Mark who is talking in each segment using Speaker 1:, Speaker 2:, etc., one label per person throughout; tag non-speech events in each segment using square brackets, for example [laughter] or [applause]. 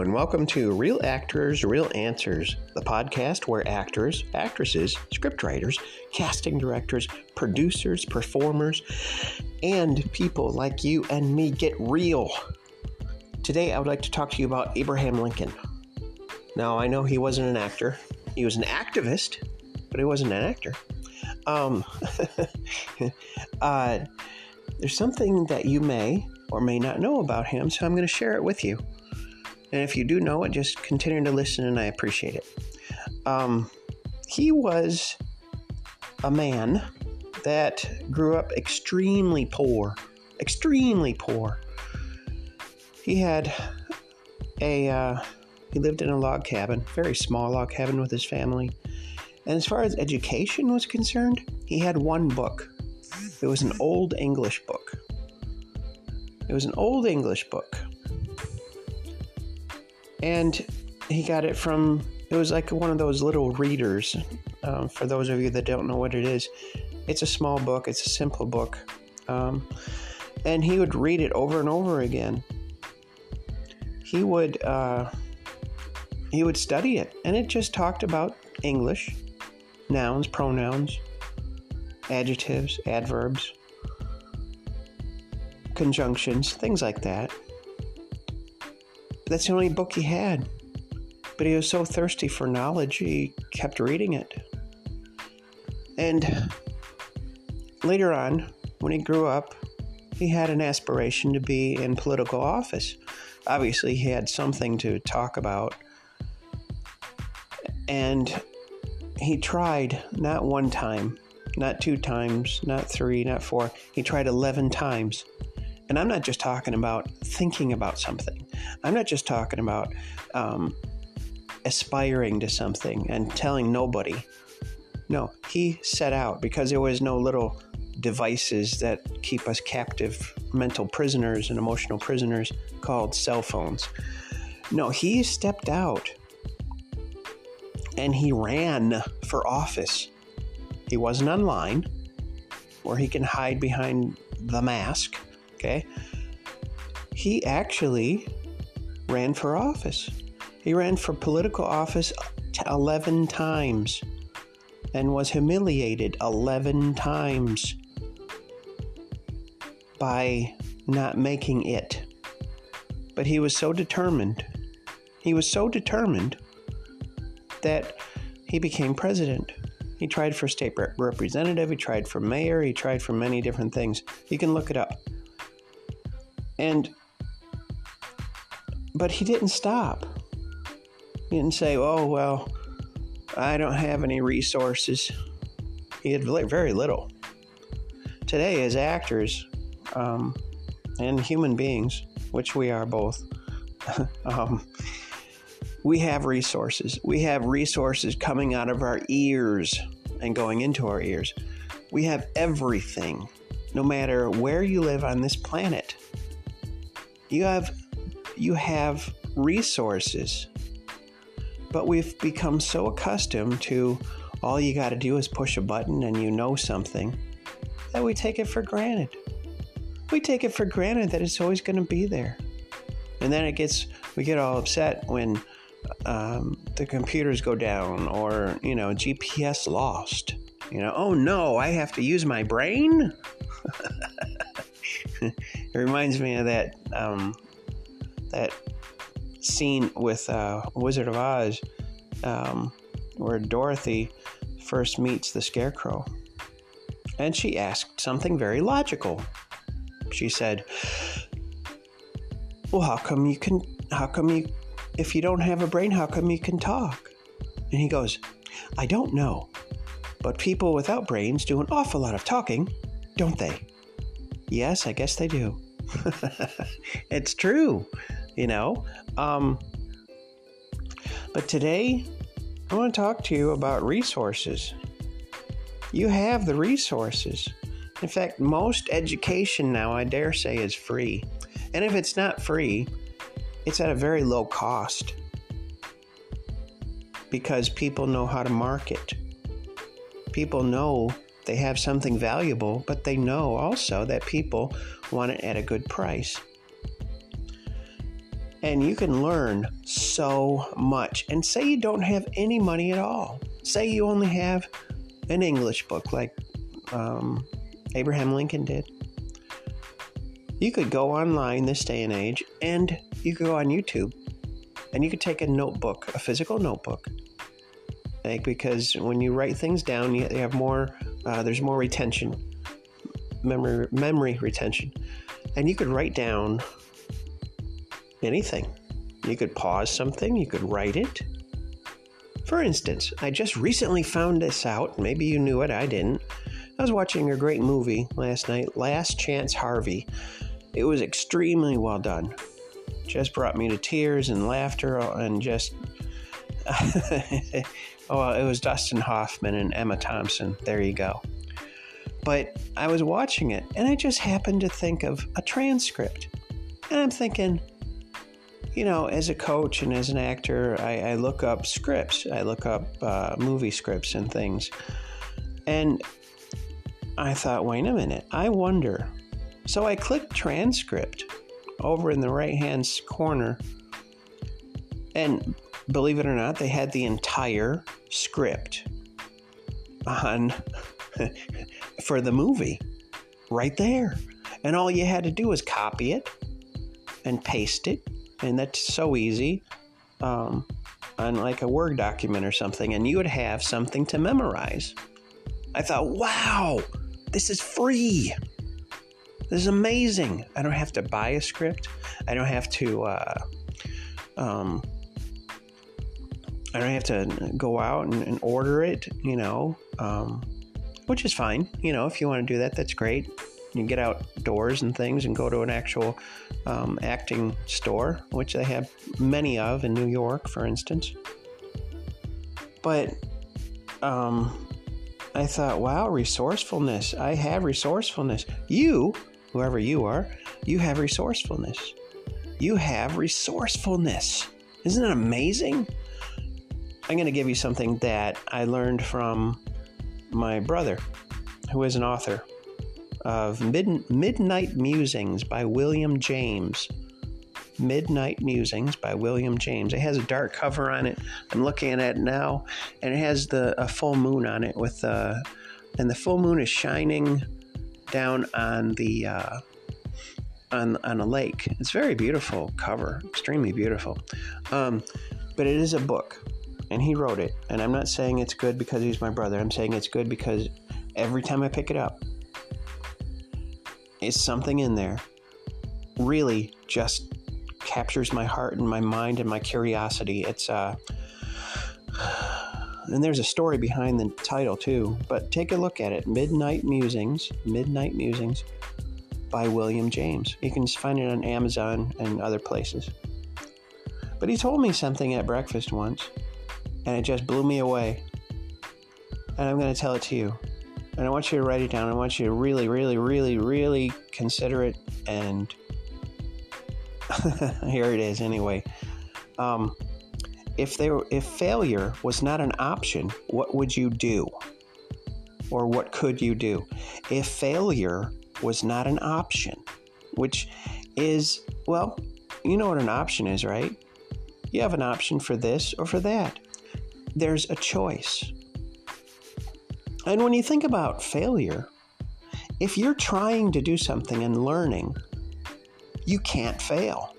Speaker 1: and welcome to Real Actors, Real Answers, the podcast where actors, actresses, scriptwriters, casting directors, producers, performers, and people like you and me get real. Today, I would like to talk to you about Abraham Lincoln. Now, I know he wasn't an actor, he was an activist, but he wasn't an actor. Um, [laughs] uh, there's something that you may or may not know about him, so I'm going to share it with you. And if you do know it, just continue to listen, and I appreciate it. Um, he was a man that grew up extremely poor, extremely poor. He had a uh, he lived in a log cabin, very small log cabin with his family. And as far as education was concerned, he had one book. It was an old English book. It was an old English book and he got it from it was like one of those little readers um, for those of you that don't know what it is. It's a small book. It's a simple book. Um, and he would read it over and over again. He would uh, he would study it. And it just talked about english nouns pronouns adjectives adverbs conjunctions things like that that's the only book he had. But he was so thirsty for knowledge, he kept reading it. And later on, when he grew up, he had an aspiration to be in political office. Obviously, he had something to talk about. And he tried not one time, not two times, not three, not four. He tried 11 times and I'm not just talking about thinking about something. I'm not just talking about um, aspiring to something and telling nobody. No, he set out because there was no little devices that keep us captive mental prisoners and emotional prisoners called cell phones. No, he stepped out and he ran for office. He wasn't online where he can hide behind the mask Okay? He actually ran for office. He ran for political office 11 times and was humiliated 11 times by not making it. But he was so determined. He was so determined that he became president. He tried for state representative, he tried for mayor, he tried for many different things. You can look it up. And, but he didn't stop. He didn't say, oh, well, I don't have any resources. He had very little. Today, as actors um, and human beings, which we are both, [laughs] um, we have resources. We have resources coming out of our ears and going into our ears. We have everything, no matter where you live on this planet you have you have resources but we've become so accustomed to all you got to do is push a button and you know something that we take it for granted. We take it for granted that it's always going to be there. And then it gets we get all upset when um, the computers go down or you know gps lost. You know oh no i have to use my brain [laughs] [laughs] it reminds me of that um, that scene with uh, Wizard of Oz, um, where Dorothy first meets the Scarecrow, and she asked something very logical. She said, "Well, how come you can? How come you? If you don't have a brain, how come you can talk?" And he goes, "I don't know." But people without brains do an awful lot of talking, don't they? Yes, I guess they do. [laughs] it's true, you know. Um, but today, I want to talk to you about resources. You have the resources. In fact, most education now, I dare say, is free. And if it's not free, it's at a very low cost because people know how to market. People know they have something valuable, but they know also that people want it at a good price. And you can learn so much. And say you don't have any money at all. Say you only have an English book like um, Abraham Lincoln did. You could go online this day and age and you could go on YouTube and you could take a notebook, a physical notebook. Like, because when you write things down, you have more, uh, there's more retention, memory, memory retention. And you could write down anything. You could pause something, you could write it. For instance, I just recently found this out. Maybe you knew it, I didn't. I was watching a great movie last night, Last Chance Harvey. It was extremely well done. Just brought me to tears and laughter and just. [laughs] oh, it was Dustin Hoffman and Emma Thompson. There you go. But I was watching it and I just happened to think of a transcript. And I'm thinking, you know, as a coach and as an actor, I, I look up scripts, I look up uh, movie scripts and things. And I thought, wait a minute, I wonder. So I clicked transcript over in the right hand corner. And believe it or not, they had the entire script on [laughs] for the movie right there. And all you had to do was copy it and paste it and that's so easy um, on like a Word document or something, and you would have something to memorize. I thought, wow, this is free. This is amazing. I don't have to buy a script. I don't have to. Uh, um, I don't have to go out and, and order it. You know, um, which is fine. You know, if you want to do that, that's great. You get outdoors and things and go to an actual um, acting store, which they have many of in New York, for instance. But um, I thought, wow, resourcefulness. I have resourcefulness. You, whoever you are, you have resourcefulness. You have resourcefulness. Isn't it amazing? I'm going to give you something that I learned from my brother, who is an author of Mid- Midnight Musings by William James. Midnight Musings by William James. It has a dark cover on it. I'm looking at it now, and it has the a full moon on it with uh, and the full moon is shining down on the uh, on on a lake. It's very beautiful cover, extremely beautiful. Um, but it is a book, and he wrote it. And I'm not saying it's good because he's my brother. I'm saying it's good because every time I pick it up, is something in there really just captures my heart and my mind and my curiosity. It's uh and there's a story behind the title too, but take a look at it. Midnight Musings, Midnight Musings by William James. You can find it on Amazon and other places. But he told me something at breakfast once, and it just blew me away. And I'm going to tell it to you and I want you to write it down. I want you to really, really, really, really consider it. And [laughs] here it is, anyway. Um, if there, if failure was not an option, what would you do? Or what could you do? If failure was not an option, which is, well, you know what an option is, right? You have an option for this or for that. There's a choice. And when you think about failure, if you're trying to do something and learning, you can't fail.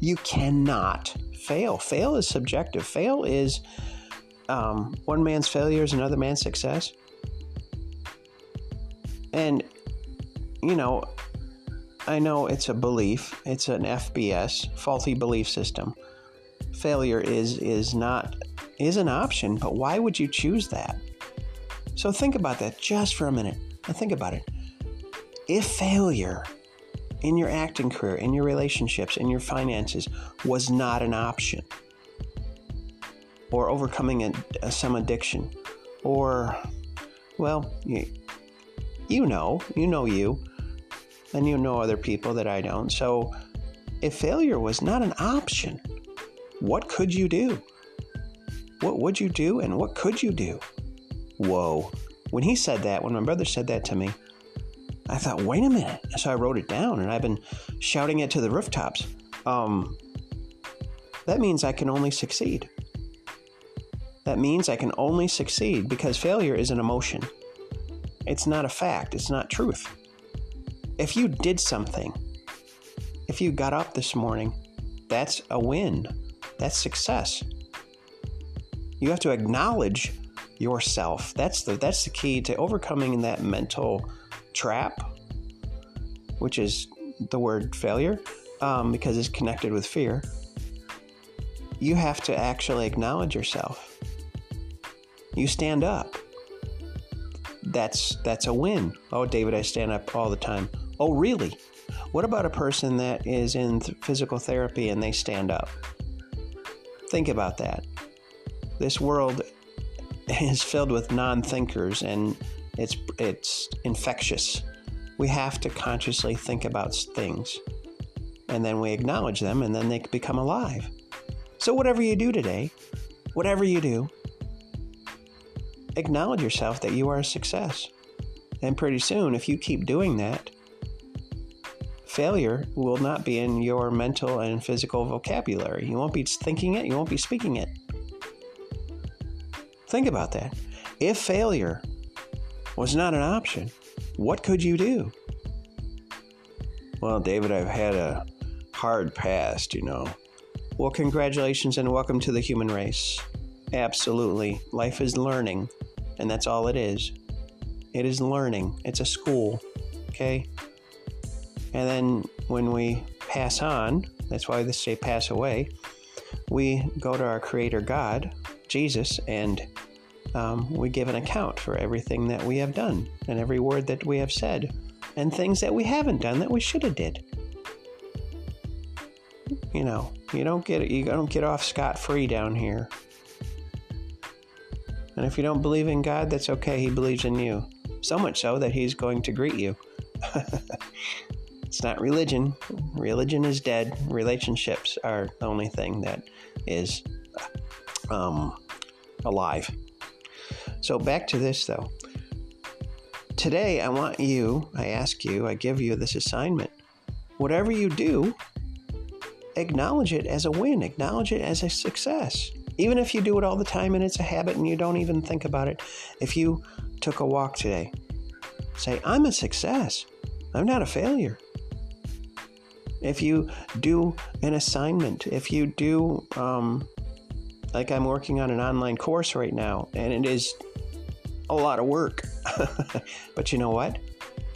Speaker 1: You cannot fail. Fail is subjective. Fail is um, one man's failure is another man's success. And, you know, I know it's a belief, it's an FBS, faulty belief system. Failure is, is not, is an option, but why would you choose that? So think about that just for a minute. And think about it. If failure in your acting career, in your relationships, in your finances was not an option, or overcoming a, a, some addiction, or, well, you, you know, you know you, and you know other people that I don't. So if failure was not an option, what could you do? What would you do, and what could you do? whoa. When he said that, when my brother said that to me, I thought, wait a minute. So I wrote it down and I've been shouting it to the rooftops. Um, that means I can only succeed. That means I can only succeed because failure is an emotion. It's not a fact, it's not truth. If you did something, if you got up this morning, that's a win. That's success. You have to acknowledge yourself. That's the that's the key to overcoming that mental trap, which is the word failure, um, because it's connected with fear. You have to actually acknowledge yourself. You stand up. That's that's a win. Oh, David, I stand up all the time. Oh, really? What about a person that is in physical therapy and they stand up? Think about that. This world is filled with non-thinkers and it's it's infectious. We have to consciously think about things and then we acknowledge them and then they become alive. So whatever you do today, whatever you do, acknowledge yourself that you are a success. And pretty soon if you keep doing that, failure will not be in your mental and physical vocabulary. You won't be thinking it, you won't be speaking it. Think about that. If failure was not an option, what could you do? Well, David, I've had a hard past, you know. Well, congratulations and welcome to the human race. Absolutely. Life is learning, and that's all it is. It is learning, it's a school, okay? And then when we pass on, that's why they say pass away, we go to our Creator God, Jesus, and um, we give an account for everything that we have done and every word that we have said and things that we haven't done that we should have did. You know, you don't get you don't get off scot free down here. And if you don't believe in God, that's okay. He believes in you. So much so that he's going to greet you. [laughs] it's not religion. Religion is dead. Relationships are the only thing that is um, alive. So back to this though. Today, I want you, I ask you, I give you this assignment. Whatever you do, acknowledge it as a win, acknowledge it as a success. Even if you do it all the time and it's a habit and you don't even think about it, if you took a walk today, say, I'm a success. I'm not a failure. If you do an assignment, if you do, um, like I'm working on an online course right now, and it is a lot of work. [laughs] but you know what?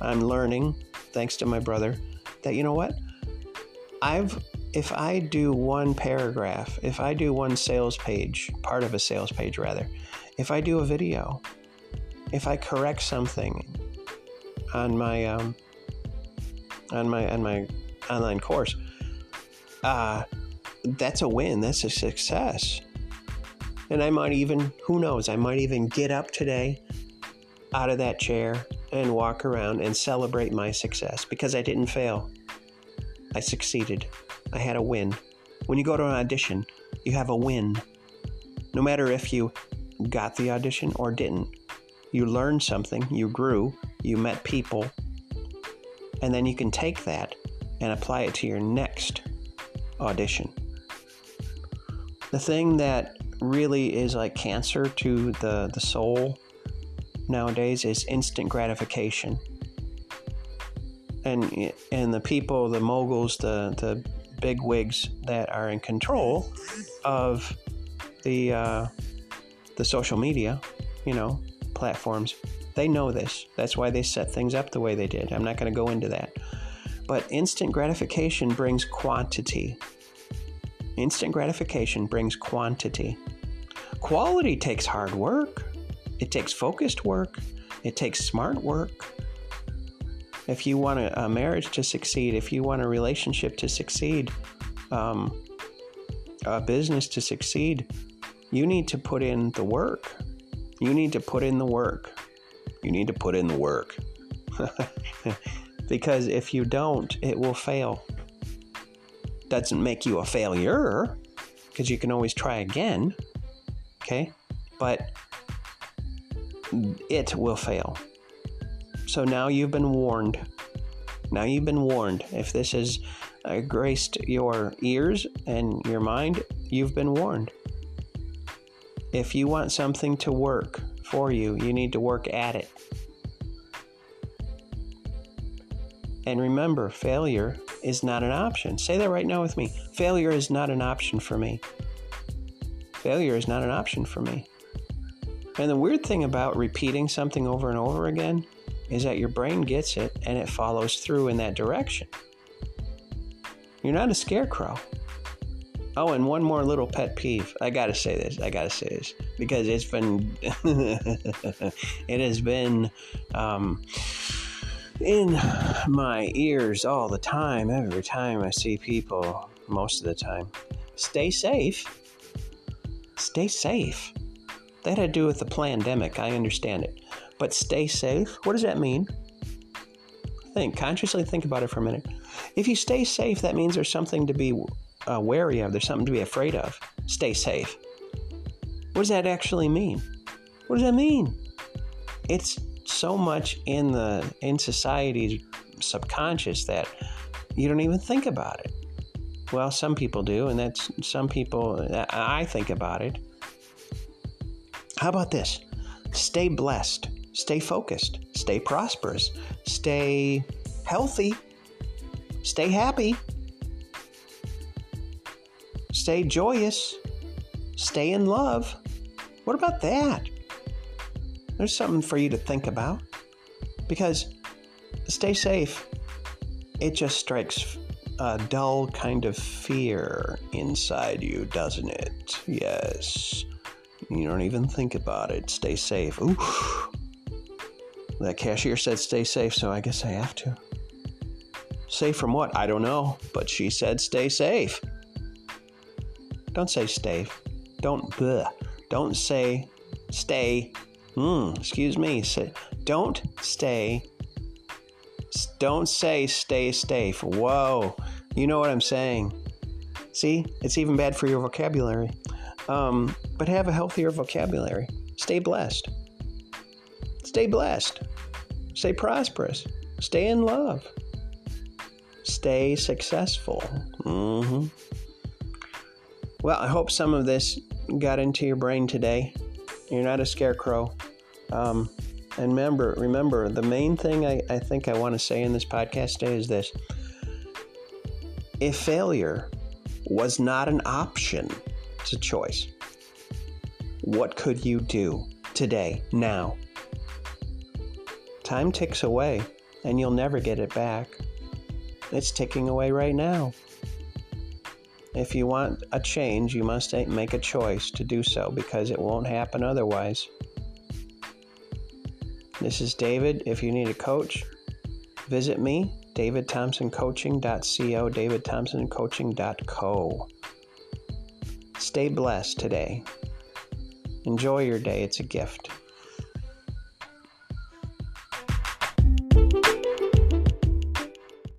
Speaker 1: I'm learning, thanks to my brother, that you know what? I've if I do one paragraph, if I do one sales page, part of a sales page rather, if I do a video, if I correct something on my um, on my on my online course, uh, that's a win. That's a success. And I might even, who knows, I might even get up today out of that chair and walk around and celebrate my success because I didn't fail. I succeeded. I had a win. When you go to an audition, you have a win. No matter if you got the audition or didn't, you learned something, you grew, you met people, and then you can take that and apply it to your next audition. The thing that really is like cancer to the, the soul nowadays is instant gratification. And, and the people, the moguls, the, the big wigs that are in control of the, uh, the social media, you know, platforms, they know this. That's why they set things up the way they did. I'm not going to go into that. But instant gratification brings quantity. Instant gratification brings quantity. Quality takes hard work, it takes focused work, it takes smart work. If you want a, marriage to succeed, if you want a relationship to succeed, um, a business to succeed, you need to put in the work. You need to put in the work. You need to put in the work. [laughs] because if you don't, it will fail. Doesn't make you a failure because you can always try again. Okay? But it will fail. So now you've been warned. Now you've been warned. If this has uh, graced your ears and your mind, you've been warned. If you want something to work for you, you need to work at it. And remember, failure is not an option. Say that right now with me. Failure is not an option for me. Failure is not an option for me. And the weird thing about repeating something over and over again is that your brain gets it and it follows through in that direction. You're not a scarecrow. Oh, and one more little pet peeve. I gotta say this. I gotta say this because it's been, [laughs] it has been um, in my ears all the time. Every time I see people, most of the time. Stay safe. Stay safe. That had to do with the pandemic. I understand it. But stay safe? What does that mean? Think, consciously think about it for a minute. If you stay safe, that means there's something to be uh, wary of, there's something to be afraid of. Stay safe. What does that actually mean? What does that mean? It's so much in the in society's subconscious that you don't even think about it. Well, some people do, and that's some people. I think about it. How about this? Stay blessed, stay focused, stay prosperous, stay healthy, stay happy, stay joyous, stay in love. What about that? There's something for you to think about because stay safe, it just strikes a dull kind of fear inside you, doesn't it? Yes. You don't even think about it. Stay safe. Ooh. That cashier said stay safe, so I guess I have to. Safe from what? I don't know, but she said stay safe. Don't say stay. Don't bleh. Don't say stay. Hmm, excuse me. Say, don't stay. Don't say stay safe. Whoa. You know what I'm saying. See, it's even bad for your vocabulary. Um, but have a healthier vocabulary. Stay blessed. Stay blessed. Stay prosperous. Stay in love. Stay successful. Mm-hmm. Well, I hope some of this got into your brain today. You're not a scarecrow. Um, and remember, remember, the main thing I, I think I want to say in this podcast today is this. If failure was not an option, it's a choice. What could you do today, now? Time ticks away, and you'll never get it back. It's ticking away right now. If you want a change, you must make a choice to do so because it won't happen otherwise. This is David. If you need a coach, visit me, davidthompsoncoaching.co, davidthompsoncoaching.co. Stay blessed today. Enjoy your day, it's a gift.